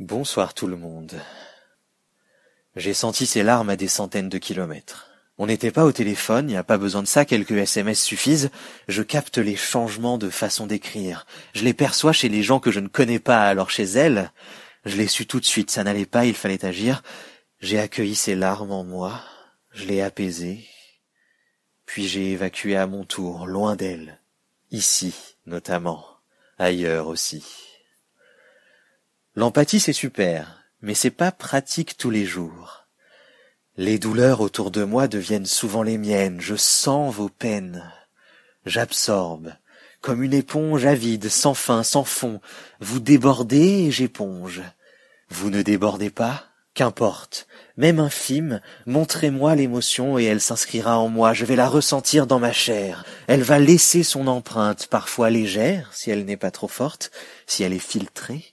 Bonsoir tout le monde. J'ai senti ces larmes à des centaines de kilomètres. On n'était pas au téléphone, il n'y a pas besoin de ça, quelques SMS suffisent. Je capte les changements de façon d'écrire. Je les perçois chez les gens que je ne connais pas, alors chez elle, je l'ai su tout de suite, ça n'allait pas, il fallait agir. J'ai accueilli ces larmes en moi, je l'ai apaisé, puis j'ai évacué à mon tour, loin d'elle, ici notamment, ailleurs aussi. L'empathie, c'est super, mais c'est pas pratique tous les jours. Les douleurs autour de moi deviennent souvent les miennes, je sens vos peines. J'absorbe, comme une éponge avide, sans fin, sans fond. Vous débordez et j'éponge. Vous ne débordez pas? Qu'importe, même infime, montrez-moi l'émotion et elle s'inscrira en moi, je vais la ressentir dans ma chair. Elle va laisser son empreinte, parfois légère, si elle n'est pas trop forte, si elle est filtrée,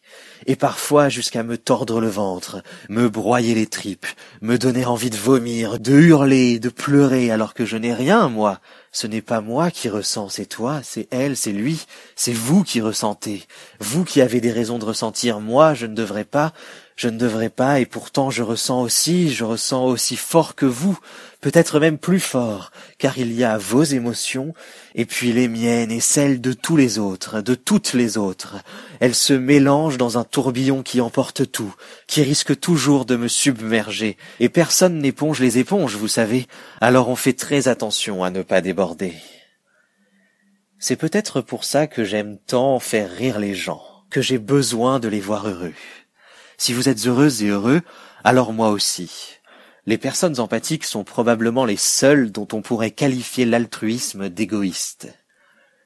et parfois jusqu'à me tordre le ventre, me broyer les tripes, me donner envie de vomir, de hurler, de pleurer, alors que je n'ai rien, moi. Ce n'est pas moi qui ressens, c'est toi, c'est elle, c'est lui, c'est vous qui ressentez, vous qui avez des raisons de ressentir, moi je ne devrais pas, je ne devrais pas, et pourtant je ressens je ressens aussi fort que vous, peut-être même plus fort, car il y a vos émotions, et puis les miennes et celles de tous les autres, de toutes les autres. Elles se mélangent dans un tourbillon qui emporte tout, qui risque toujours de me submerger, et personne n'éponge les éponges, vous savez, alors on fait très attention à ne pas déborder. C'est peut-être pour ça que j'aime tant faire rire les gens, que j'ai besoin de les voir heureux. Si vous êtes heureuse et heureux, alors moi aussi. Les personnes empathiques sont probablement les seules dont on pourrait qualifier l'altruisme d'égoïste.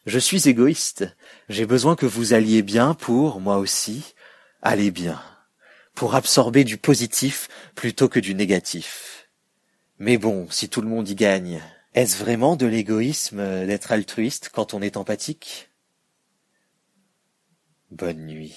Je suis égoïste. J'ai besoin que vous alliez bien pour, moi aussi, aller bien. Pour absorber du positif plutôt que du négatif. Mais bon, si tout le monde y gagne, est-ce vraiment de l'égoïsme d'être altruiste quand on est empathique? Bonne nuit.